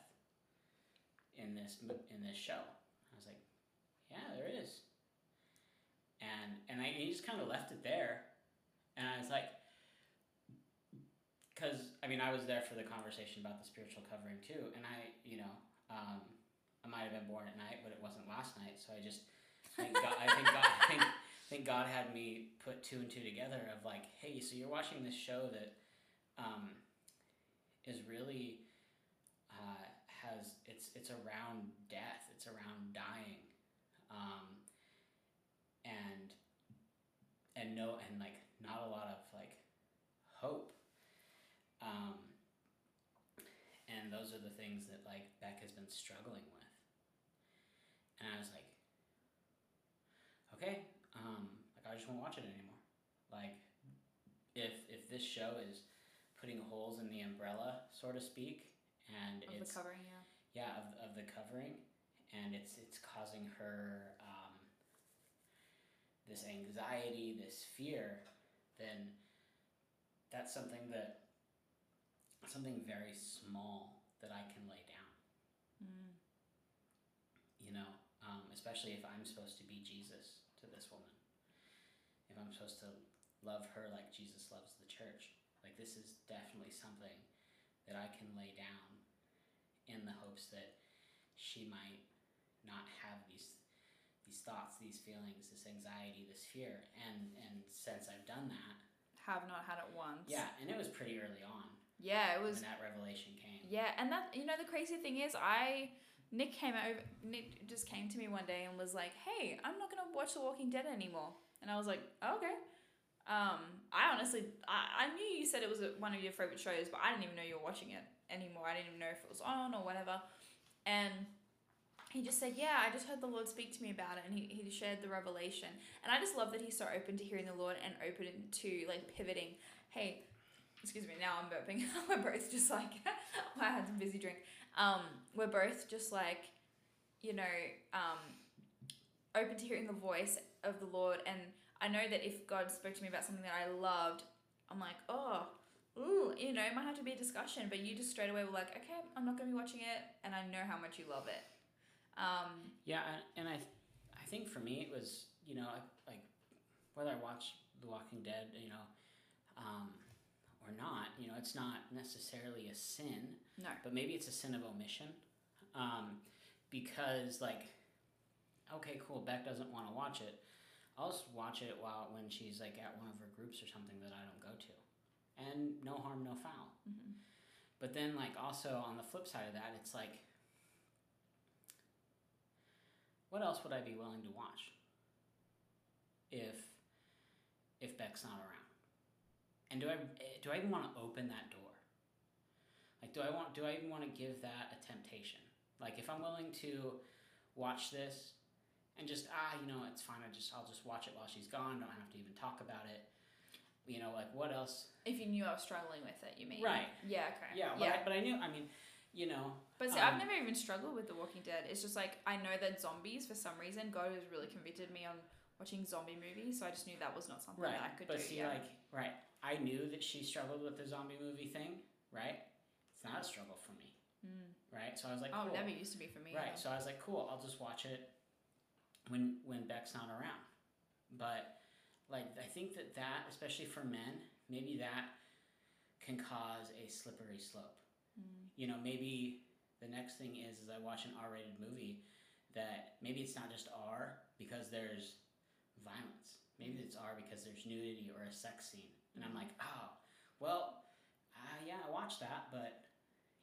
in this in this show." I was like, "Yeah, there is," and and I, he just kind of left it there. And I was like, because I mean, I was there for the conversation about the spiritual covering too, and I, you know, um, I might have been born at night, but it wasn't last night. So I just think God, I think God, God had me put two and two together of like, hey, so you're watching this show that um, is really uh, has it's it's around death, it's around dying, um, and and no and like not a lot of like hope. Um, and those are the things that like Beck has been struggling with. And I was like, okay, um, like I just won't watch it anymore. Like, if if this show is putting holes in the umbrella, so to speak, and Of it's the covering, yeah. yeah of, of the covering, and it's it's causing her um, this anxiety, this fear, then that's something that something very small that I can lay down. Mm. You know, um, especially if I'm supposed to be Jesus to this woman. If I'm supposed to love her like Jesus loves the church, like this is definitely something that I can lay down in the hopes that she might not have these these thoughts, these feelings, this anxiety, this fear. And and since I've done that, Have not had it once. yeah, and it was pretty early on Yeah, it was. when that revelation came. Yeah, and that you know the crazy thing is I Nick came over Nick just came to me one day and was like, "Hey, I'm not to watch The Walking Dead anymore." And I was like, oh, "Okay." Um, I honestly I, I knew you said it was one of your favorite shows, but I didn't even know you were watching it anymore. I didn't even know if it was on or whatever. And he just said, "Yeah, I just heard the Lord speak to me about it," and he, he shared the revelation. And I just love that he's so open to hearing the Lord and open to like pivoting. Hey, excuse me, now I'm burping. we're both just like, I had some busy drink. Um, we're both just like, you know, um, open to hearing the voice of the Lord. And I know that if God spoke to me about something that I loved, I'm like, oh, ooh, you know, it might have to be a discussion. But you just straight away were like, okay, I'm not going to be watching it. And I know how much you love it. Um, Yeah, and- I, I think for me it was you know like, like whether I watch The Walking Dead, you know, um, or not, you know, it's not necessarily a sin, no. but maybe it's a sin of omission, um, because like, okay, cool, Beck doesn't want to watch it. I'll just watch it while when she's like at one of her groups or something that I don't go to, and no harm, no foul. hmm But then, like, also on the flip side of that, it's like, what else would I be willing to watch if if Beck's not around? And do I eh, do I even want to open that door? Like, do I want do I even want to give that a temptation? Like, if I'm willing to watch this and just ah, you know, it's fine. I just I'll just watch it while she's gone. Don't have to even talk about it. You know, like what else? If you knew I was struggling with it, you mean? Right. Yeah, okay. Yeah, but, yeah. I, but I knew. I mean, you know, But see, I've Um, never even struggled with The Walking Dead. It's just like I know that zombies, for some reason, God has really convicted me on watching zombie movies. So I just knew that was not something Right, that I could but do. see, yeah. like, right, I knew that she struggled with the zombie movie thing, right? It's not a struggle for me, Mm. right? So I was like, oh, cool. it never used to be for me. right. either. So I was like, cool. I'll just watch it when when Beck's not around. But like, I think that that, especially for men, maybe that can cause a slippery slope. Mm. You know, maybe the next thing is, is I watch an R-rated movie that maybe it's not just R because there's violence. Maybe it's R because there's nudity or a sex scene, and I'm like, oh, well, uh, yeah, I watched that, but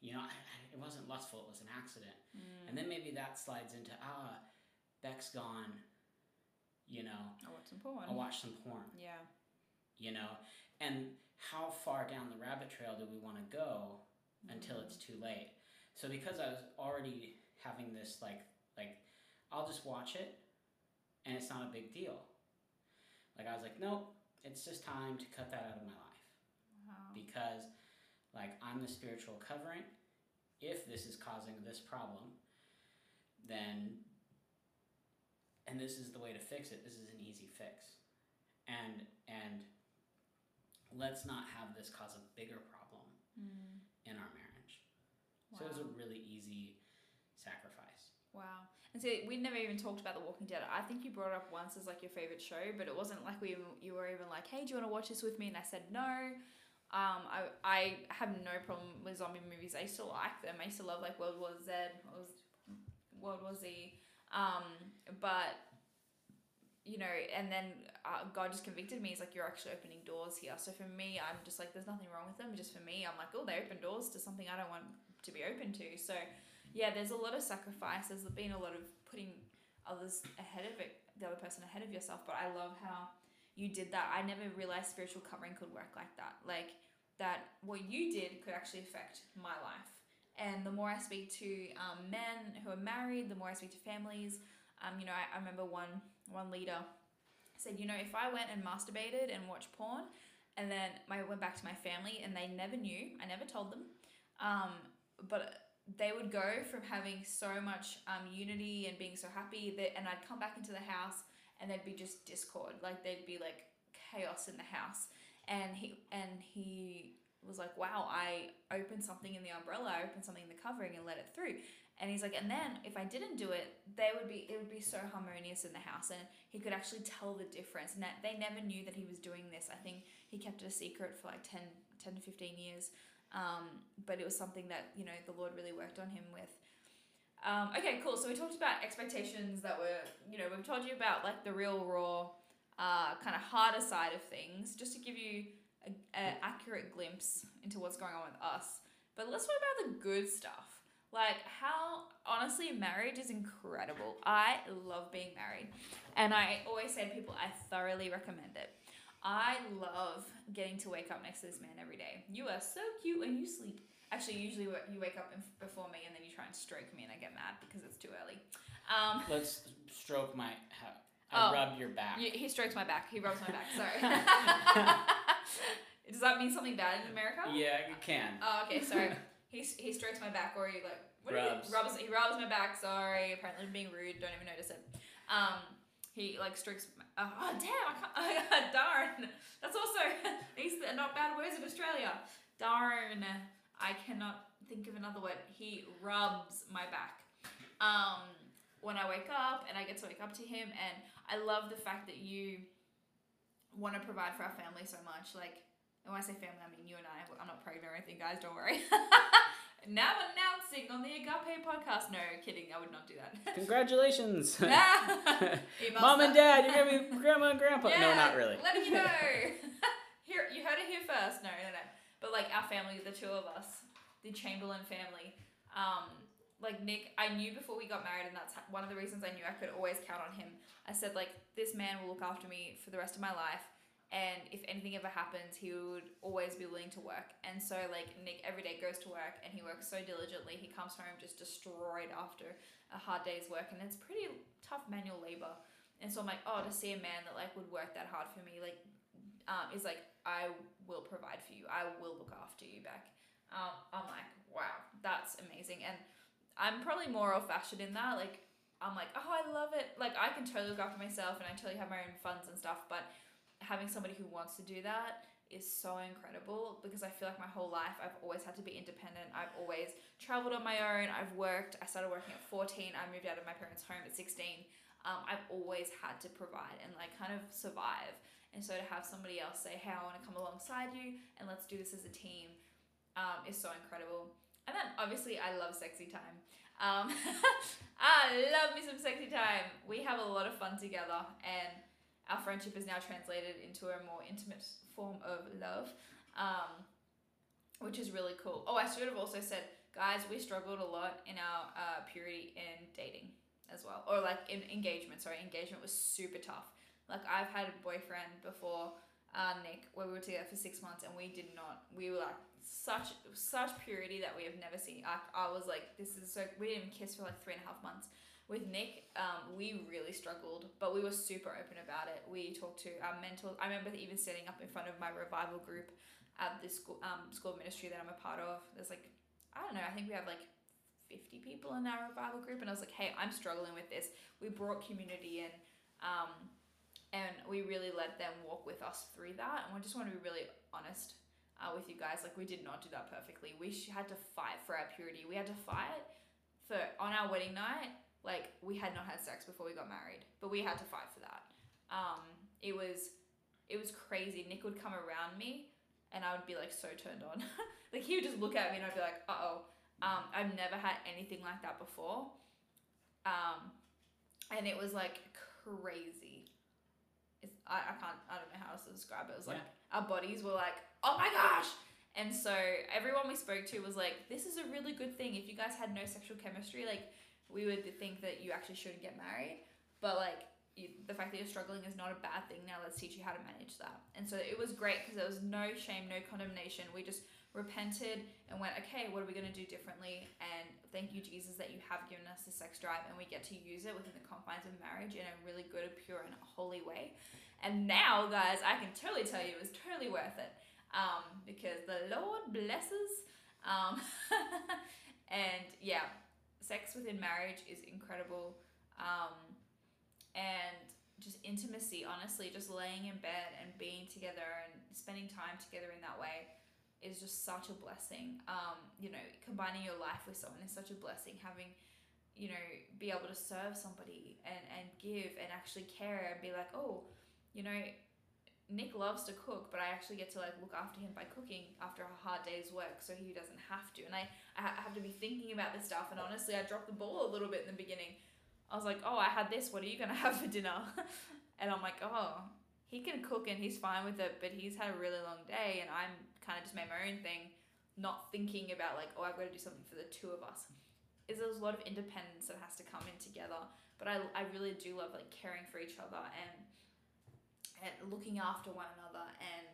you know, I, I, it wasn't lustful; it was an accident. Mm. And then maybe that slides into ah, Beck's gone. You know, Oh, what's important? I'll watch some porn. Yeah. You know, and how far down the rabbit trail do we want to go until it's too late? So because I was already having this like like I'll just watch it and it's not a big deal. Like I was like, nope, it's just time to cut that out of my life Wow. because like I'm the spiritual covering. If this is causing this problem, then and this is the way to fix it. This is an easy fix. And and let's not have this cause a bigger problem Mm. in our marriage. Wow. So it was a really easy sacrifice. Wow. And see, we never even talked about The Walking Dead. I think you brought it up once as like your favorite show, but it wasn't like we you were even like, "Hey, do you want to watch this with me?" And I said no. Um, I I have no problem with zombie movies. I to like them. I to love like World War Z, World War Z. Um, but you know, and then uh, God just convicted me. He's like, "You're actually opening doors here." So for me, I'm just like, "There's nothing wrong with them." Just for me, I'm like, "Oh, they open doors to something I don't want to be open to." So yeah, there's a lot of sacrifice. There's been a lot of putting others ahead of it, the other person ahead of yourself. But I love how you did that. I never realized spiritual covering could work like that. Like that what you did could actually affect my life. And the more I speak to um, men who are married, the more I speak to families. Um, you know, I, I remember one one leader said, you know, if I went and masturbated and watched porn, and then I went back to my family and they never knew, I never told them, um, but they would go from having so much um, unity and being so happy that, and I'd come back into the house and there'd be just discord, like there'd be like chaos in the house, and he and he was like, wow, I opened something in the umbrella, I opened something in the covering and let it through. And he's like, and then if I didn't do it, they would be it would be so harmonious in the house and he could actually tell the difference. And that they never knew that he was doing this. I think he kept it a secret for like 10, 10 to 15 years. Um, but it was something that, you know, the Lord really worked on him with. Um, okay, cool. So we talked about expectations that were, you know, we've told you about like the real raw, uh, kind of harder side of things, just to give you an accurate glimpse into what's going on with us. But let's talk about the good stuff. Like how honestly marriage is incredible. I love being married. And I always say to people I thoroughly recommend it. I love getting to wake up next to this man every day. You are so cute when you sleep. Actually, usually you wake up before me and then you try and stroke me and I get mad because it's too early. Um, Let's stroke my. I oh, rub your back. You, he strokes my back. He rubs my back. Sorry. Does that mean something bad in America? Yeah, it can. Oh, okay. Sorry. he, he strokes my back, or he like what rubs. He, rubs he rubs my back. Sorry, apparently I'm being rude. Don't even notice it. Um, he like strokes. My, oh, damn! I can't. darn. That's also these are not bad words in Australia. Darn. I cannot think of another word. He rubs my back. Um, when I wake up and I get to wake up to him, and I love the fact that you want to provide for our family so much. Like when I say family, I mean you and I. I'm not pregnant or anything, guys. Don't worry. now announcing on the Agape podcast. No, kidding. I would not do that. Congratulations. Mom and Dad, you're gonna be grandma and grandpa. Yeah, no, not really. Letting you know. here, you heard it here first. No, no, no. But like our family, the two of us, the Chamberlain family. Um, like Nick, I knew before we got married, and that's one of the reasons I knew I could always count on him. I said like, this man will look after me for the rest of my life and if anything ever happens he would always be willing to work. And so like nick every day goes to work and he works so diligently he comes home just destroyed after a hard day's work. And it's pretty tough manual labor. And so i'm like oh to see a man that like would work that hard for me like um, is like i will provide for you. I will look after you back. Um, i'm like wow that's amazing. And i'm probably more old fashioned in that. Like i'm like oh i love it. Like i can totally look after myself and i totally have my own funds and stuff but having somebody who wants to do that is so incredible because I feel like my whole life I've always had to be independent. I've always traveled on my own. I've worked. I started working at 14. I moved out of my parents' home at 16. Um, I've always had to provide and like kind of survive. And so to have somebody else say, hey, I want to come alongside you and let's do this as a team um, is so incredible. And then obviously I love sexy time. Um, I love me some sexy time. We have a lot of fun together and our friendship is now translated into a more intimate form of love, um, which is really cool. Oh, I should have also said, guys, we struggled a lot in our uh, purity in dating as well, or like in engagement. Sorry, engagement was super tough. Like I've had a boyfriend before, uh, Nick, where we were together for six months, and we did not. We were like such such purity that we have never seen. I, I was like, this is so. We didn't kiss for like three and a half months with Nick, um, we really struggled, but we were super open about it. We talked to our mentors. I remember even setting up in front of my revival group at this school, um, school ministry that I'm a part of. There's like, I don't know, I think we have like 50 people in our revival group. And I was like, hey, I'm struggling with this. We brought community in um, and we really let them walk with us through that. And we just want to be really honest uh, with you guys. Like, we did not do that perfectly. We had to fight for our purity. We had to fight for on our wedding night like we had not had sex before we got married, but we had to fight for that. Um, it was it was crazy. Nick would come around me, and I would be like so turned on. like he would just look at me, and I'd be like, uh oh. Um, I've never had anything like that before. Um, and it was like crazy. It's, I, I can't I don't know how else to describe it. It was like yeah. our bodies were like, oh my gosh. And so everyone we spoke to was like, this is a really good thing. If you guys had no sexual chemistry, like we would think that you actually shouldn't get married. But like you, the fact that you're struggling is not a bad thing. Now let's teach you how to manage that. And so it was great because there was no shame, no condemnation. We just repented and went, okay, what are we going to do differently? And thank you, Jesus, that you have given us the sex drive and we get to use it within the confines of marriage in a really good, pure, and holy way. And now, guys, I can totally tell you it was totally worth it um, because the Lord blesses. Um, and yeah, sex within marriage is incredible. Um, and just intimacy, honestly, just laying in bed and being together and spending time together in that way is just such a blessing. Um, you know, combining your life with someone is such a blessing. Having, you know, be able to serve somebody and, and give and actually care and be like, oh, you know, Nick loves to cook, but I actually get to like look after him by cooking after a hard day's work so he doesn't have to. And I, I have to be thinking about this stuff. And honestly, I dropped the ball a little bit in the beginning. I was like, oh, I had this. What are you going to have for dinner? and I'm like, oh, he can cook and he's fine with it, but he's had a really long day and I'm kind of just made my own thing, not thinking about like, oh, I've got to do something for the two of us. Is there's a lot of independence that has to come in together, but I, I really do love like caring for each other and and looking after one another and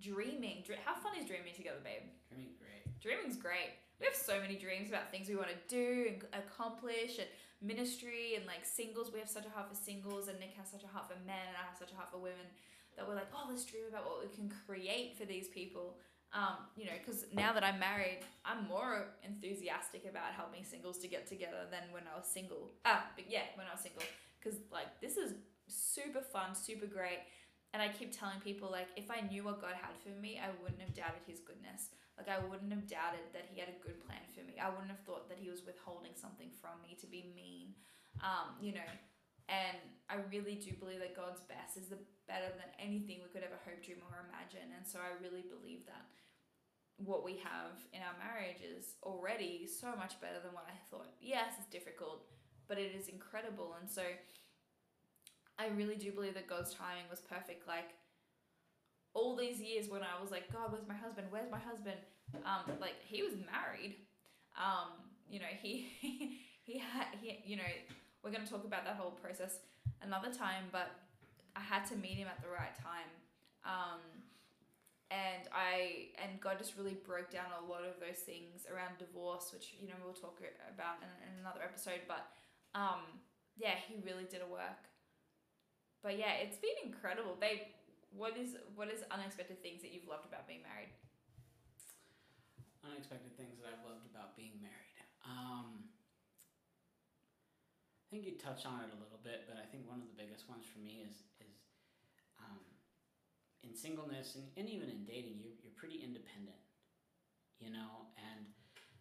dreaming. Dr- How fun is dreaming together, babe? Dreaming great. Dreaming's great. We have so many dreams about things we want to do and accomplish and ministry and like singles. We have such a heart for singles and Nick has such a heart for men and I have such a heart for women that we're like, oh, let's dream about what we can create for these people. Um, you know, because now that I'm married, I'm more enthusiastic about helping singles to get together than when I was single. Ah, but yeah, when I was single, because like this is super fun, super great. And I keep telling people like, if I knew what God had for me, I wouldn't have doubted His goodness. Like I wouldn't have doubted that He had a good plan for me. I wouldn't have thought that He was withholding something from me to be mean. Um, you know, and I really do believe that God's best is the better than anything we could ever hope, dream, or imagine. And so I really believe that what we have in our marriage is already so much better than what I thought. Yes, it's difficult, but it is incredible. And so I really do believe that God's timing was perfect. Like all these years when I was like, God, where's my husband? Where's my husband? Um, like he was married. Um, you know, he he had he you know, we're gonna talk about that whole process another time, but I had to meet him at the right time. Um, and I and God just really broke down a lot of those things around divorce, which you know we'll talk about in, in another episode. But um, yeah, He really did a work. But yeah, it's been incredible, babe. What is what is unexpected things that you've loved about being married? Unexpected things that I've loved about being married. Um, I think you touched on it a little bit, but I think one of the biggest ones for me is is um, in singleness and, and even in dating, you're, you're pretty independent, you know, and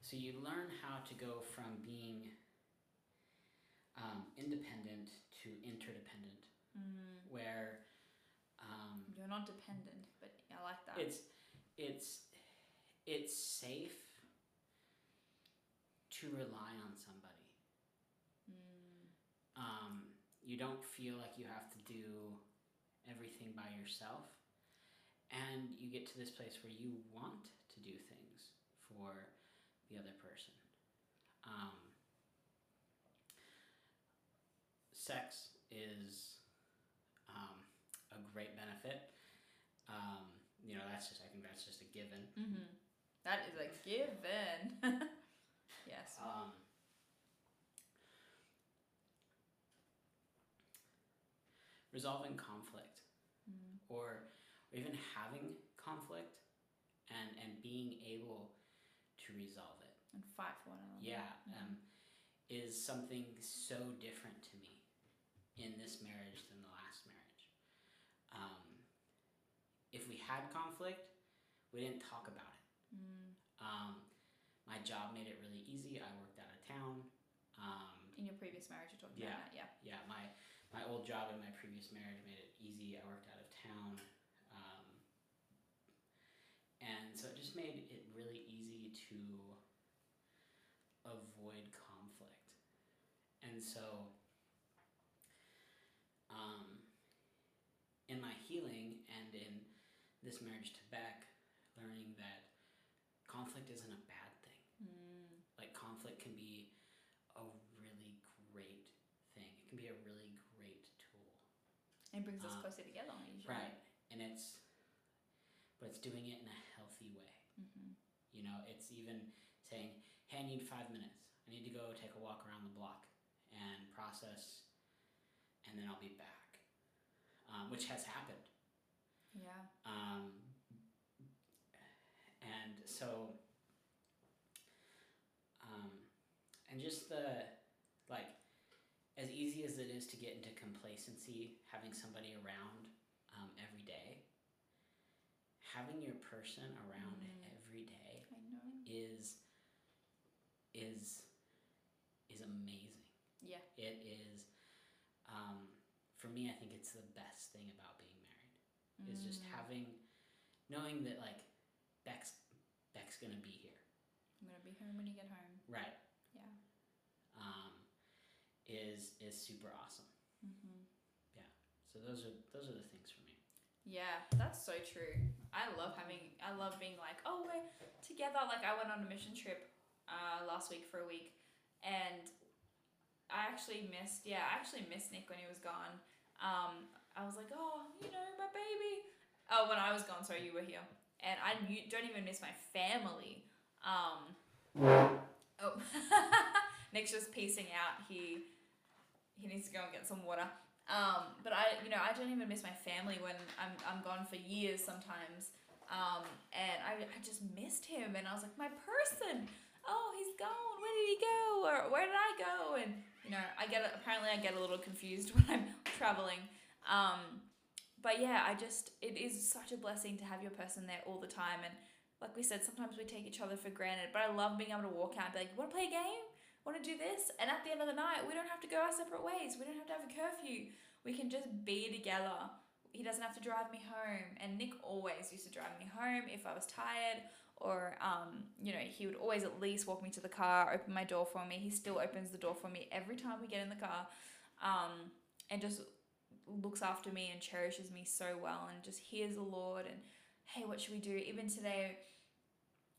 so you learn how to go from being um, independent to interdependent, Mm, where um, you're not dependent, but I like that. it's it's it's safe to rely on somebody. Mm, Um, you don't feel like you have to do everything by yourself, and you get to this place where you want to do things for the other person. Um, sex is great benefit. Um, you know, that's just I think that's just a given. mm-hmm. That is a given. yes. Um, resolving conflict Mm, or even having conflict and, and being able to resolve it. and fight for one another. Yeah, Mhm. um, is something so different to me in this marriage than the last marriage. Um, if we had conflict, we didn't talk about it. Mm, Um, my job made it really easy. I worked out of town. Um, in your previous marriage, you talked Yeah. about that. Yeah. yeah, my my old job in my previous marriage made it easy. I worked out of town, um, and so it just made it really easy to avoid conflict. And so, um, in my healing and in this marriage to Beck, learning that conflict isn't a bad thing Mm, like conflict can be a really great thing. It can be a really great tool. It brings us Um, closer together usually. right? And it's, but it's doing it in a healthy way. Mm-hmm. You know, it's even saying, "Hey, I need five minutes. I need to go take a walk around the block and process, and then I'll be back," um, which has happened. Yeah. Um, and so, um, and just the like, as easy as it is to get into complacency, having somebody around um, every day, having your person around Mhm. every day is is is amazing. Yeah. It is. Um, for me, I think it's the best thing about being married is just Mm. having knowing that like Beck's Beck's gonna be here. I'm gonna be home when you get home. Right. Yeah. Um, is is super awesome. Those are those are the things for me. Yeah, that's so true. I love having, I love being like, oh, we're together. Like, I went on a mission trip uh, last week for a week, and I actually missed, yeah, I actually missed Nick when he was gone. Um, I was like, oh, you know, my baby. Oh, when I was gone, sorry, you were here. And I don't even miss my family. Um, oh, Nick's just piecing out. He he needs to go and get some water. Um, but I, you know, I don't even miss my family when I'm, I'm gone for years sometimes. Um, and I, I just missed him and I was like, my person, oh, he's gone. Where did he go? Or where did I go? And, you know, I get, apparently I get a little confused when I'm traveling. Um, but yeah, I just, it is such a blessing to have your person there all the time. And like we said, sometimes we take each other for granted, but I love being able to walk out and be like, you want to play a game? Want to do this and at the end of the night we don't have to go our separate ways. We don't have to have a curfew. We can just be together. He doesn't have to drive me home. And nick always used to drive me home if i was tired or um, you know he would always at least walk me to the car open my door for me. He still opens the door for me every time we get in the car um, and just looks after me and cherishes me so well and just hears the lord and hey what should we do? Even today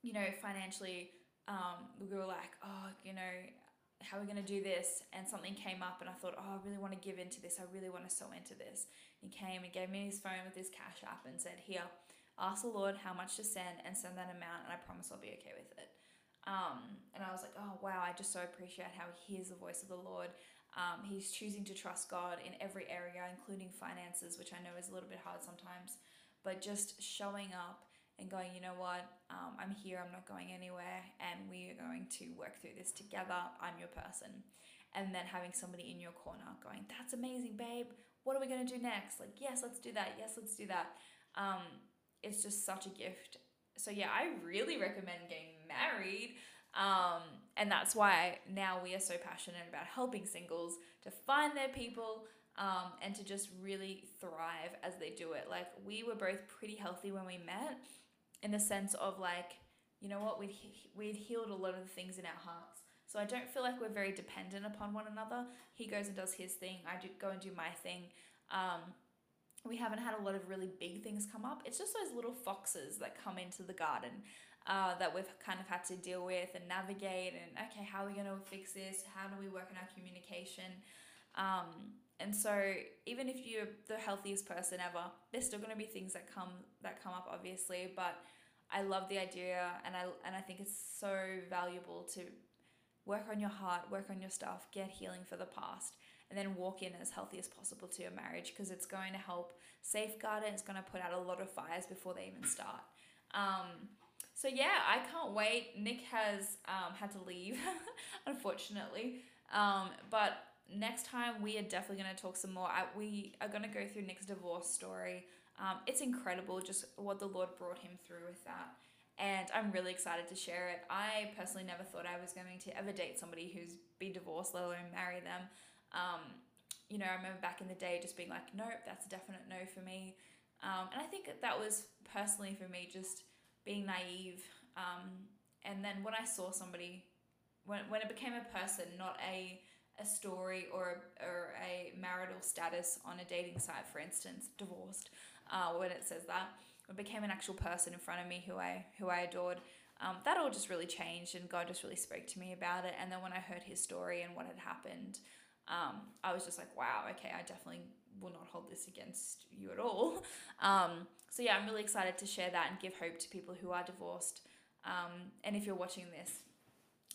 you know financially um, we were like, oh, you know, how are we going to do this? And something came up, and I thought, oh, I really want to give into this. I really want to sow into this. He came and gave me his phone with his cash app and said, here, ask the Lord how much to send and send that amount, and I promise I'll be okay with it. Um, and I was like, oh, wow, I just so appreciate how he hears the voice of the Lord. Um, he's choosing to trust God in every area, including finances, which I know is a little bit hard sometimes, but just showing up and going, you know what, um, I'm here, I'm not going anywhere, and we are going to work through this together. I'm your person. And then having somebody in your corner going, that's amazing, babe. What are we going to do next? Like, yes, let's do that. Yes, let's do that. Um, it's just such a gift. So, yeah, I really recommend getting married. Um, and that's why now we are so passionate about helping singles to find their people um, and to just really thrive as they do it. Like, we were both pretty healthy when we met in the sense of like you know what we'd we'd healed a lot of the things in our hearts. So i don't feel like we're very dependent upon one another. He goes and does his thing. I do go and do my thing. Um, we haven't had a lot of really big things come up. It's just those little foxes that come into the garden uh, that we've kind of had to deal with and navigate and okay how are we going to fix this? How do we work in our communication? Um, and so even if you're the healthiest person ever there's still going to be things that come that come up obviously but i love the idea and i and i think it's so valuable to work on your heart work on your stuff get healing for the past and then walk in as healthy as possible to your marriage because it's going to help safeguard it it's going to put out a lot of fires before they even start. Um, so yeah i can't wait. Nick has um, had to leave unfortunately. Um, but next time we are definitely going to talk some more. I, we are going to go through Nick's divorce story. Um, it's incredible just what the Lord brought him through with that. And I'm really excited to share it. I personally never thought I was going to ever date somebody who's been divorced, let alone marry them. Um, you know, I remember back in the day just being like, nope, that's a definite no for me. Um, and I think that, that was personally for me just being naive. Um, and then when I saw somebody, when, when it became a person, not a a story or a, or a marital status on a dating site, for instance, divorced, uh, when it says that, it became an actual person in front of me who I who I adored. Um, that all just really changed, and God just really spoke to me about it. And then when I heard his story and what had happened, um, I was just like, wow, okay, I definitely will not hold this against you at all. Um, so yeah, I'm really excited to share that and give hope to people who are divorced. Um, and if you're watching this,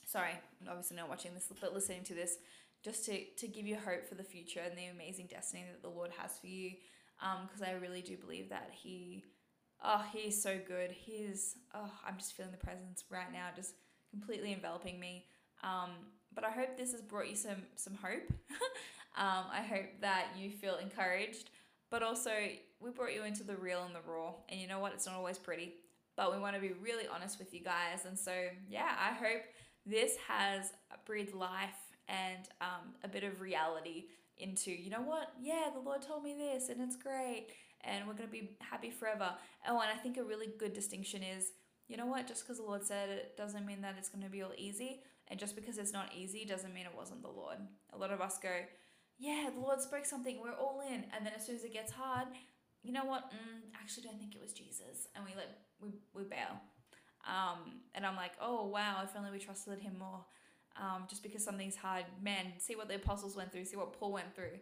sorry, obviously not watching this, but listening to this, just to, to give you hope for the future and the amazing destiny that the Lord has for you. Because um, I really do believe that He, oh, He is so good. He is, oh, I'm just feeling the presence right now, just completely enveloping me. Um, but I hope this has brought you some some hope. um, I hope that you feel encouraged, but also we brought you into the real and the raw. And you know what? It's not always pretty, but we want to be really honest with you guys. And so yeah, I hope this has breathed life and um, a bit of reality into you know what? Yeah, the Lord told me this, and it's great, and we're gonna be happy forever. Oh, and I think a really good distinction is you know what? Just because the Lord said it doesn't mean that it's going to be all easy. And just because it's not easy doesn't mean it wasn't the Lord. A lot of us go, yeah, the Lord spoke something, we're all in. And then as soon as it gets hard, you know what? Mm, actually don't think it was Jesus. And we let, we, we bail. Um, and I'm like, oh, wow, if only we trusted him more. Um, just because something's hard, man, see what the apostles went through, see what Paul went through.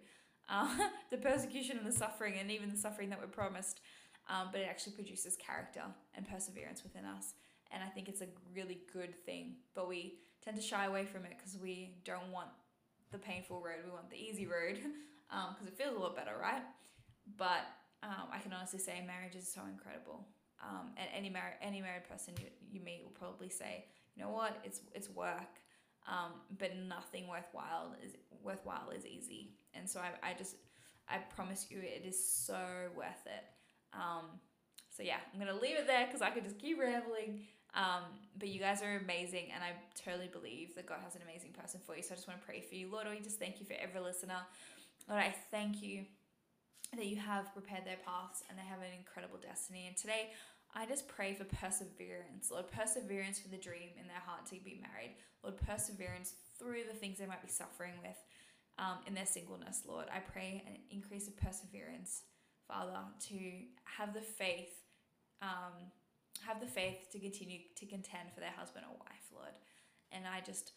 Uh, the persecution and the suffering, and even the suffering that we're promised. Um, but it actually produces character and perseverance within us. And I think it's a really good thing. But we tend to shy away from it because we don't want the painful road. We want the easy road because um, it feels a lot better, right? But um, I can honestly say marriage is so incredible. Um, and any married any married person you, you meet will probably say, you know what, it's it's work, um, but nothing worthwhile is worthwhile is easy. And so I, I just I promise you, it is so worth it. Um, so yeah, I'm gonna leave it there because I could just keep rambling. Um, but you guys are amazing, and I totally believe that God has an amazing person for you. So I just want to pray for you, Lord. We just thank you for every listener. Lord, I thank you that you have prepared their paths and they have an incredible destiny. And today, I just pray for perseverance, Lord, perseverance for the dream in their heart to be married, Lord, perseverance through the things they might be suffering with um, in their singleness, Lord. I pray an increase of perseverance, Father, to have the faith. Um, have the faith to continue to contend for their husband or wife, Lord. And I just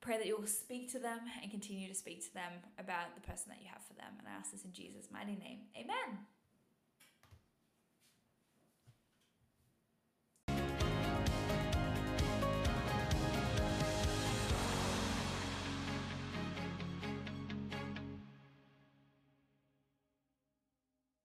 pray that you'll speak to them and continue to speak to them about the person that you have for them. And I ask this in Jesus' mighty name. Amen.